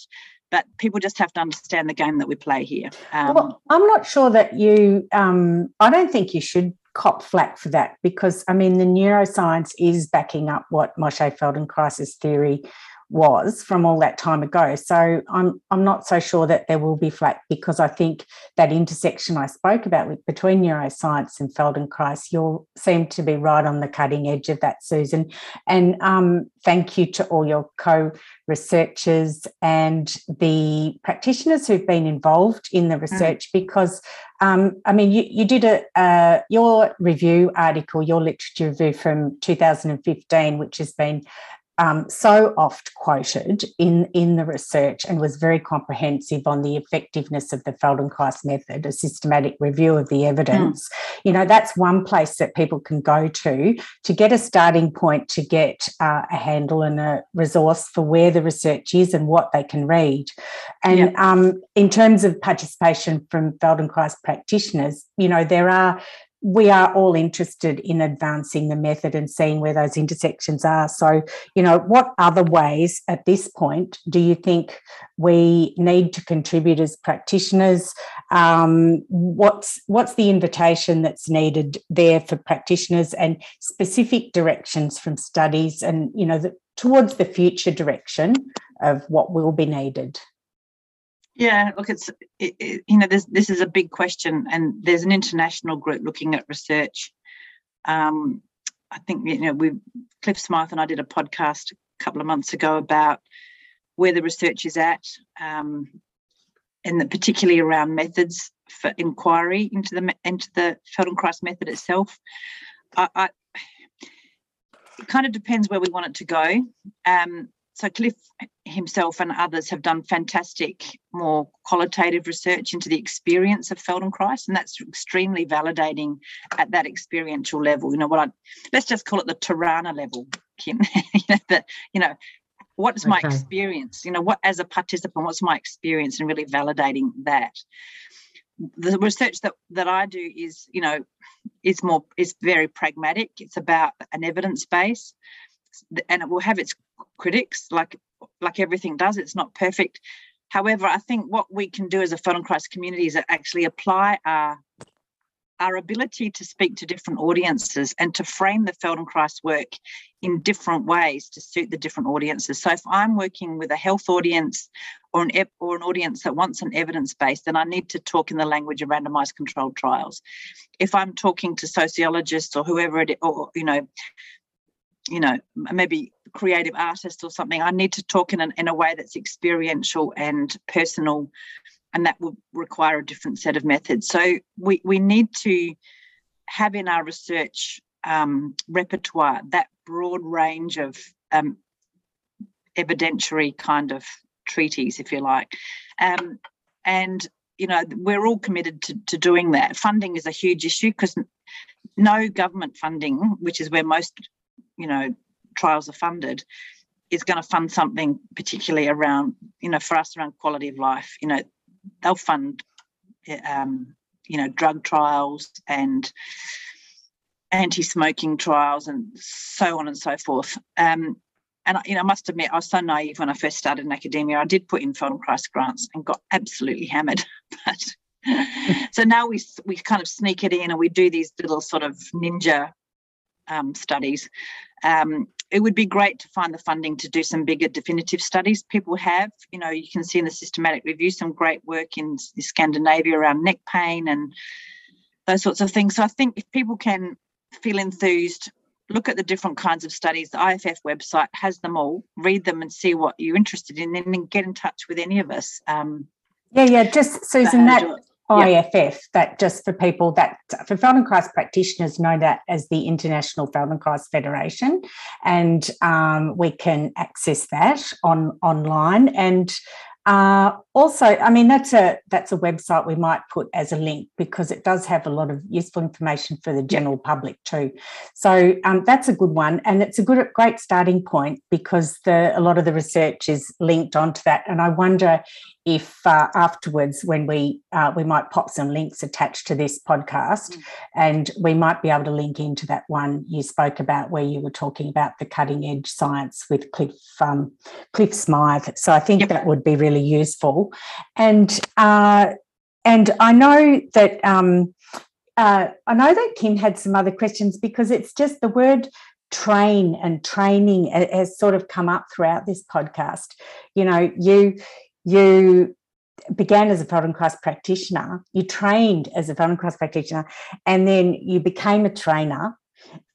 but people just have to understand the game that we play here. Um, well, I'm not sure that you. Um, I don't think you should cop flack for that because I mean the neuroscience is backing up what Moshe Feldenkrais's theory was from all that time ago. So I'm I'm not so sure that there will be flat because I think that intersection I spoke about with, between neuroscience and Feldenkrais, you seem to be right on the cutting edge of that, Susan. And um, thank you to all your co-researchers and the practitioners who've been involved in the mm. research mm. because um, I mean, you, you did a uh, your review article, your literature review from 2015, which has been um, so oft quoted in, in the research and was very comprehensive on the effectiveness of the Feldenkrais method, a systematic review of the evidence. Mm. You know, that's one place that people can go to to get a starting point, to get uh, a handle and a resource for where the research is and what they can read. And yep. um, in terms of participation from Feldenkrais practitioners, you know, there are we are all interested in advancing the method and seeing where those intersections are. So, you know, what other ways at this point do you think we need to contribute as practitioners? Um, what's what's the invitation that's needed there for practitioners and specific directions from studies and you know the, towards the future direction of what will be needed? Yeah, look, it's it, it, you know this this is a big question, and there's an international group looking at research. Um, I think you know we Cliff Smyth and I did a podcast a couple of months ago about where the research is at, um, and the, particularly around methods for inquiry into the into the Feldenkrais method itself. I, I, it kind of depends where we want it to go. Um, so Cliff himself and others have done fantastic, more qualitative research into the experience of Feldenkrais, and that's extremely validating at that experiential level. You know what I let's just call it the Torana level, Kim. *laughs* you know, the, you know, what's my experience? You know, what as a participant, what's my experience, and really validating that. The research that that I do is, you know, is more is very pragmatic. It's about an evidence base and it will have its critics like like everything does it's not perfect. However i think what we can do as a feldenkrais community is actually apply our our ability to speak to different audiences and to frame the feldenkrais work in different ways to suit the different audiences. So if i'm working with a health audience or an or an audience that wants an evidence base then i need to talk in the language of randomized controlled trials. If i'm talking to sociologists or whoever it or you know you know maybe creative artist or something i need to talk in, an, in a way that's experiential and personal and that will require a different set of methods. So we, we need to have in our research um, repertoire that broad range of um, evidentiary kind of treaties if you like. Um, and you know we're all committed to, to doing that. Funding is a huge issue because no government funding which is where most you know trials are funded is going to fund something particularly around you know for us around quality of life you know they'll fund um, you know drug trials and anti-smoking trials and so on and so forth um, and you know, I must admit, I was so naive when I first started in academia. I did put in Feldenkrais grants and got absolutely hammered. *laughs* But so now we we kind of sneak it in, and we do these little sort of ninja um, studies. Um, it would be great to find the funding to do some bigger definitive studies. People have, you know, you can see in the systematic review some great work in Scandinavia around neck pain and those sorts of things. So I think if people can feel enthused, look at the different kinds of studies, the IFF website has them all, read them and see what you're interested in, and then get in touch with any of us. Um, yeah, yeah. Just Susan, that IFF, that just for people that for Feldenkrais practitioners know that as the International Feldenkrais Federation, and um, we can access that on online. And uh, also, I mean that's a that's a website we might put as a link because it does have a lot of useful information for the general public too. So um, that's a good one, and it's a good great starting point because the a lot of the research is linked onto that. And I wonder if uh, afterwards when we uh, we might pop some links attached to this podcast mm. and we might be able to link into that one you spoke about where you were talking about the cutting edge science with cliff um, cliff smyth so i think yep. that would be really useful and uh, and i know that um, uh, i know that kim had some other questions because it's just the word train and training has sort of come up throughout this podcast you know you you began as a Feldenkrais practitioner, you trained as a Feldenkrais practitioner, and then you became a trainer.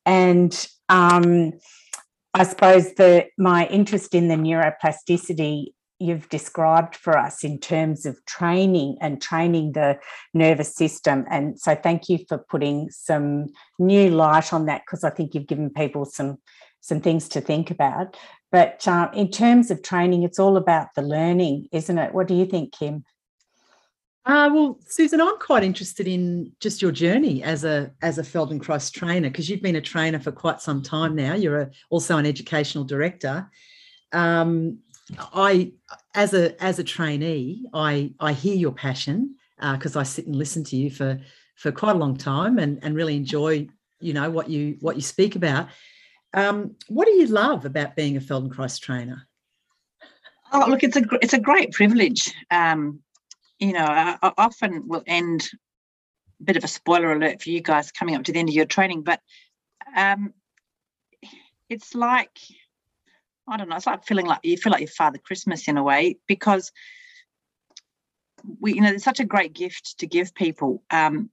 And um, I suppose that my interest in the neuroplasticity you've described for us in terms of training and training the nervous system. And so thank you for putting some new light on that because I think you've given people some some things to think about. But uh, in terms of training, it's all about the learning, isn't it? What do you think, Kim? Uh, well, Susan, I'm quite interested in just your journey as a as a Feldenkrais trainer because you've been a trainer for quite some time now. You're a, also an educational director. Um, I, as a as a trainee, I I hear your passion because uh, I sit and listen to you for for quite a long time and and really enjoy you know what you what you speak about. Um, what do you love about being a Feldenkrais trainer? Oh, look, it's a it's a great privilege. Um, you know, I, I, often will end a bit of a spoiler alert for you guys coming up to the end of your training, but um, it's like I don't know, it's like feeling like you feel like your Father Christmas in a way because we, you know, there's such a great gift to give people. Um,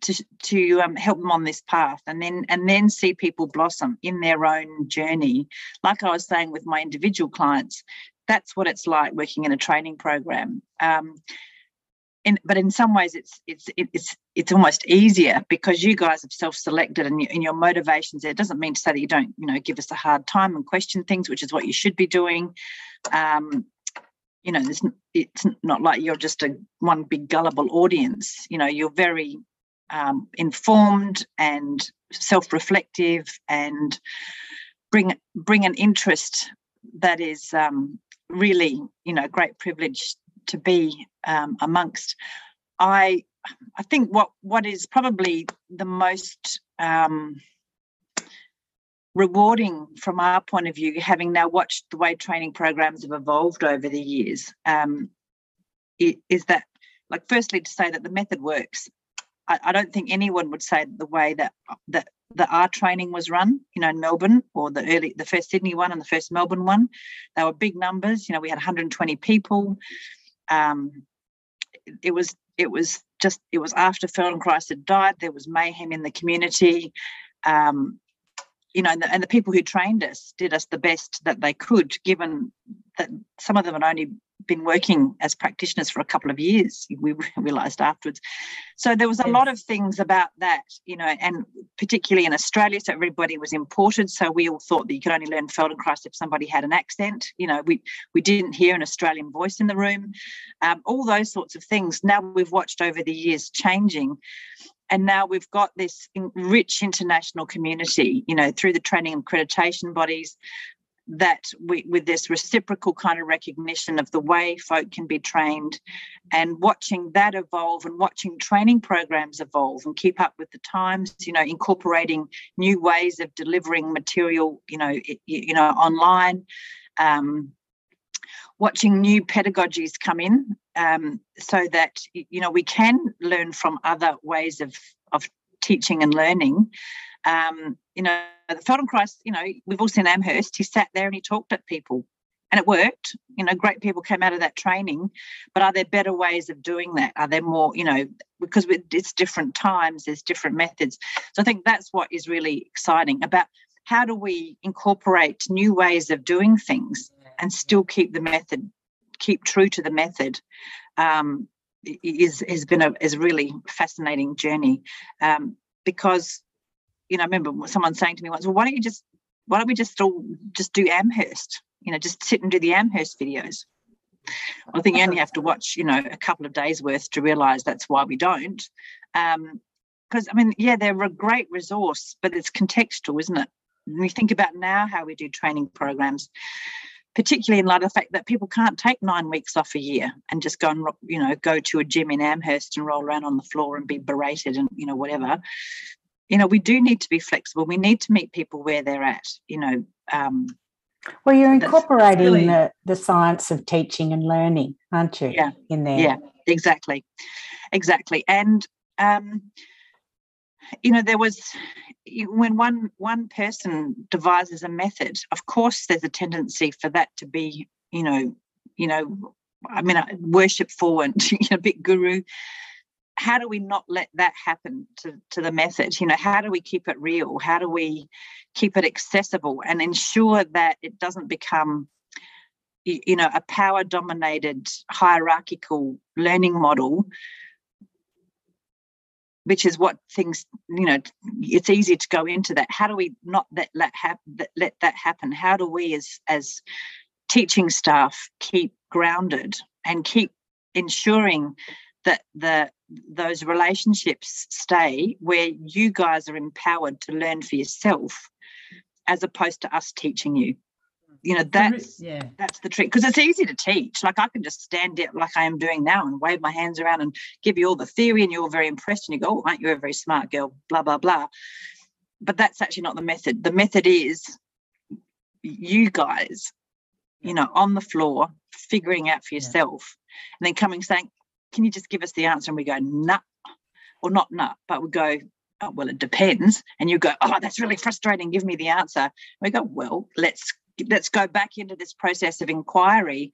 to to um, help them on this path and then and then see people blossom in their own journey. Like i was saying with my individual clients that's what it's like working in a training program. Um, in, but in some ways it's it's it's it's almost easier because you guys have self-selected and, you, and your motivations there. It doesn't mean to say that you don't you know give us a hard time and question things which is what you should be doing. Um, you know it's not like you're just a one big gullible audience. You know you're very um, informed and self-reflective and bring bring an interest that is um, really you know great privilege to be um, amongst. I i think what what is probably the most um, rewarding from our point of view having now watched the way training programs have evolved over the years um, is that like firstly to say that the method works I, I don't think anyone would say the way that that the our training was run, you know, in Melbourne or the early the first Sydney one and the first Melbourne one. They were big numbers. You know, we had 120 people. Um, it was it was just it was after Feldenkrais had died. There was mayhem in the community. Um, you know, and the, and the, people who trained us did us the best that they could, given that some of them had only been working as practitioners for a couple of years we *laughs* realized afterwards. So there was a lot of things about that you know and particularly in australia so everybody was imported so we all thought that you could only learn feldenkrais if somebody had an accent. You know we we didn't hear an australian voice in the room. Um, all those sorts of things. Now we've watched over the years changing and now we've got this rich international community you know through the training and accreditation bodies that we, with this reciprocal kind of recognition of the way folk can be trained and watching that evolve and watching training programs evolve and keep up with the times you know incorporating new ways of delivering material you know you know online um, watching new pedagogies come in um, so that you know we can learn from other ways of of teaching and learning um, you know, the Feldenkrais, you know, we've all seen Amherst. He sat there and he talked at people and it worked. You know, great people came out of that training. But are there better ways of doing that? Are there more, you know, because it's different times, there's different methods. So I think that's what is really exciting about how do we incorporate new ways of doing things and still keep the method, keep true to the method. Um, is has been a is really fascinating journey um, because you know I remember someone saying to me once, well, why don't you just why don't we just all just do Amherst? You know, just sit and do the Amherst videos. I think you only have to watch, you know, a couple of days worth to realise that's why we don't. Because um, I mean, yeah, they're a great resource, but it's contextual, isn't it? When we think about now how we do training programs, particularly in light of the fact that people can't take nine weeks off a year and just go and you know go to a gym in Amherst and roll around on the floor and be berated and you know whatever. You know, we do need to be flexible. We need to meet people where they're at. You know. Um, well, you're incorporating really, the, the science of teaching and learning, aren't you? Yeah. In there. Yeah, exactly. Exactly. And um, you know, there was when one one person devises a method, of course, there's a tendency for that to be, you know, you know, I mean, worshipful and *laughs* you know, bit guru. How do we not let that happen to, to the method? You know, how do we keep it real? How do we keep it accessible and ensure that it doesn't become you know a power dominated hierarchical learning model which is what things you know it's easy to go into that how do we not let let, hap- let that happen how do we as as teaching staff keep grounded and keep ensuring that the those relationships stay where you guys are empowered to learn for yourself as opposed to us teaching you. You know that's yeah. that's the trick because it's easy to teach. Like i can just stand it like i am doing now and wave my hands around and give you all the theory and you're very impressed and you go oh aren't you a very smart girl? Blah blah blah. But that's actually not the method. The method is you guys you know on the floor figuring out for yourself yeah. and then coming saying can you just give us the answer? And we go nah. Or not nah but we go oh, well it depends. And you go oh that's really frustrating. Give me the answer. We go well let's let's go back into this process of inquiry.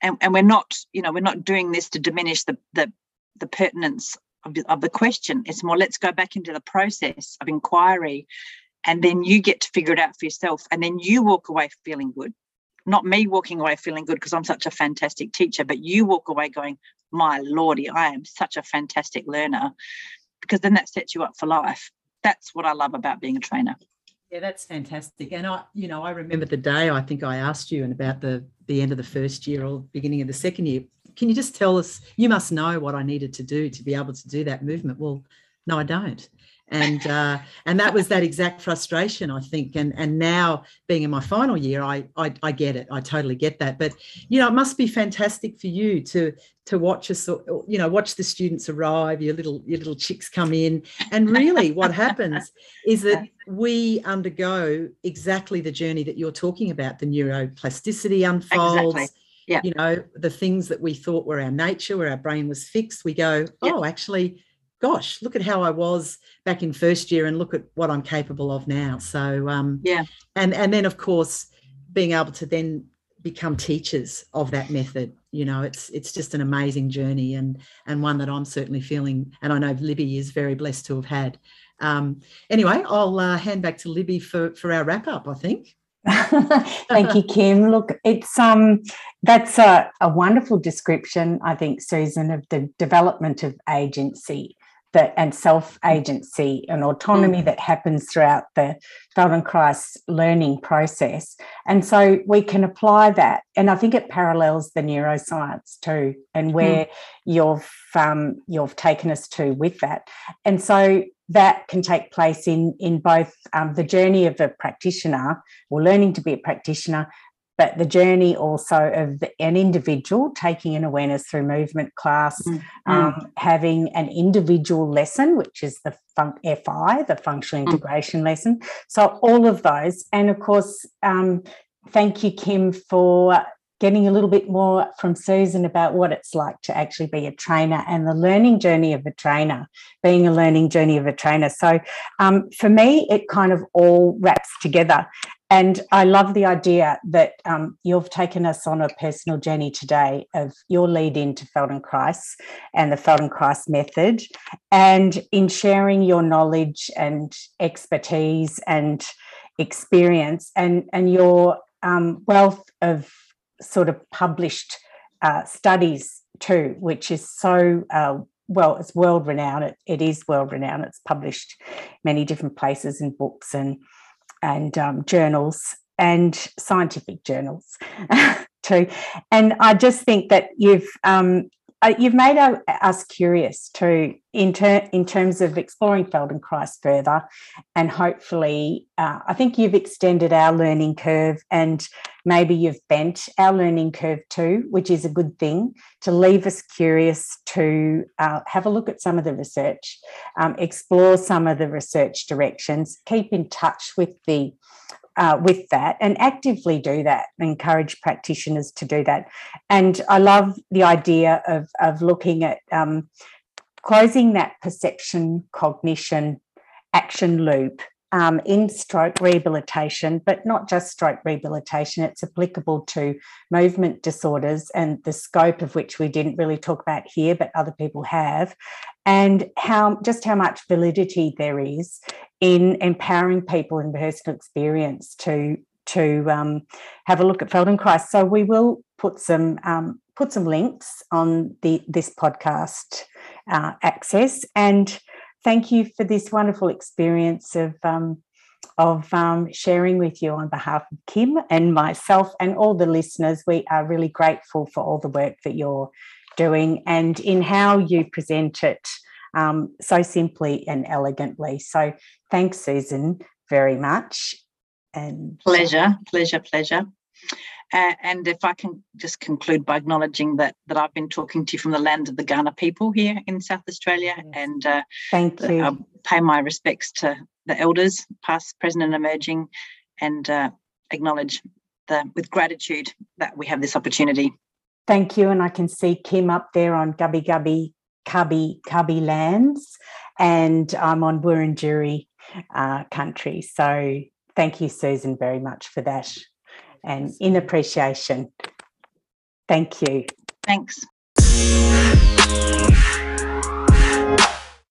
And, and we're not you know we're not doing this to diminish the the, the pertinence of the, of the question. It's more let's go back into the process of inquiry. And then you get to figure it out for yourself. And then you walk away feeling good not me walking away feeling good because i'm such a fantastic teacher but you walk away going my lordy i am such a fantastic learner because then that sets you up for life that's what i love about being a trainer yeah, that's fantastic. And I, you know, I remember the day I think I asked you and about the the end of the first year or beginning of the second year. Can you just tell us? You must know what I needed to do to be able to do that movement. Well, no, I don't and uh, and that was that exact frustration i think. And and now being in my final year I, I, I get it. I totally get that. But you know it must be fantastic for you to to watch us you know watch the students arrive your little your little chicks come in. And really what happens is that *laughs* we undergo exactly the journey that you're talking about the neuroplasticity unfolds exactly. Yeah. You know, the things that we thought were our nature, where our brain was fixed, we go, oh, actually, gosh, look at how I was back in first year and look at what I'm capable of now. So um, yeah, and and then of course being able to then become teachers of that method you know it's it's just an amazing journey and and one that i'm certainly feeling and i know libby is very blessed to have had um, anyway i'll uh, hand back to libby for for our wrap up i think *laughs* Thank you, Kim. Look, it's um that's a, a wonderful description, I think, Susan, of the development of agency that and self agency and autonomy mm. that happens throughout the Feldenkrais learning process. And so we can apply that. And I think it parallels the neuroscience too, and mm. where mm. you've um, you've taken us to with that. And so that can take place in in both um, the journey of a practitioner or learning to be a practitioner but the journey also of an individual taking an awareness through movement class, mm-hmm. um, having an individual lesson, which is the fun- FI, the functional mm. integration mm-hmm. lesson. So, all of those. And of course, um, thank you, Kim, for getting a little bit more from Susan about what it's like to actually be a trainer and the learning journey of a trainer, being a learning journey of a trainer. So um, for me, it kind of all wraps together. And I love the idea that um, you've taken us on a personal journey today of your lead into Feldenkrais and the Feldenkrais method, and in sharing your knowledge and expertise and experience and, and your um, wealth of sort of published uh, studies too, which is so uh, well, it's world renowned. It, it is world renowned. It's published many different places in books and and um, journals and scientific journals *laughs* too. And I just think that you've um, uh, you've made us curious too in, ter- in terms of exploring Feldenkrais further, and hopefully, uh, I think you've extended our learning curve, and maybe you've bent our learning curve too, which is a good thing to leave us curious to uh, have a look at some of the research, um, explore some of the research directions, keep in touch with the uh, with that and actively do that, encourage practitioners to do that. And I love the idea of, of looking at um, closing that perception, cognition, action loop um, in stroke rehabilitation, but not just stroke rehabilitation, it's applicable to movement disorders and the scope of which we didn't really talk about here, but other people have, and how just how much validity there is in empowering people in personal experience to to um, have a look at Feldenkrais. So we will put some um, put some links on the this podcast uh, access and thank you for this wonderful experience of um, of um, sharing with you on behalf of Kim and myself and all the listeners. We are really grateful for all the work that you're doing and in how you present it um, so simply and elegantly. So thanks, Susan, very much. And pleasure, pleasure, pleasure. Uh, and if I can just conclude by acknowledging that that I've been talking to you from the land of the Kaurna people here in South Australia, yes. and uh, thank you. I pay my respects to the elders, past, present, and emerging, and uh, acknowledge the with gratitude that we have this opportunity. Thank you, and I can see Kim up there on Gubbi Gubbi Kabi Kabi lands, and I'm on Wurundjeri uh, country. So thank you, Susan, very much for that and in appreciation. Thank you. Thanks.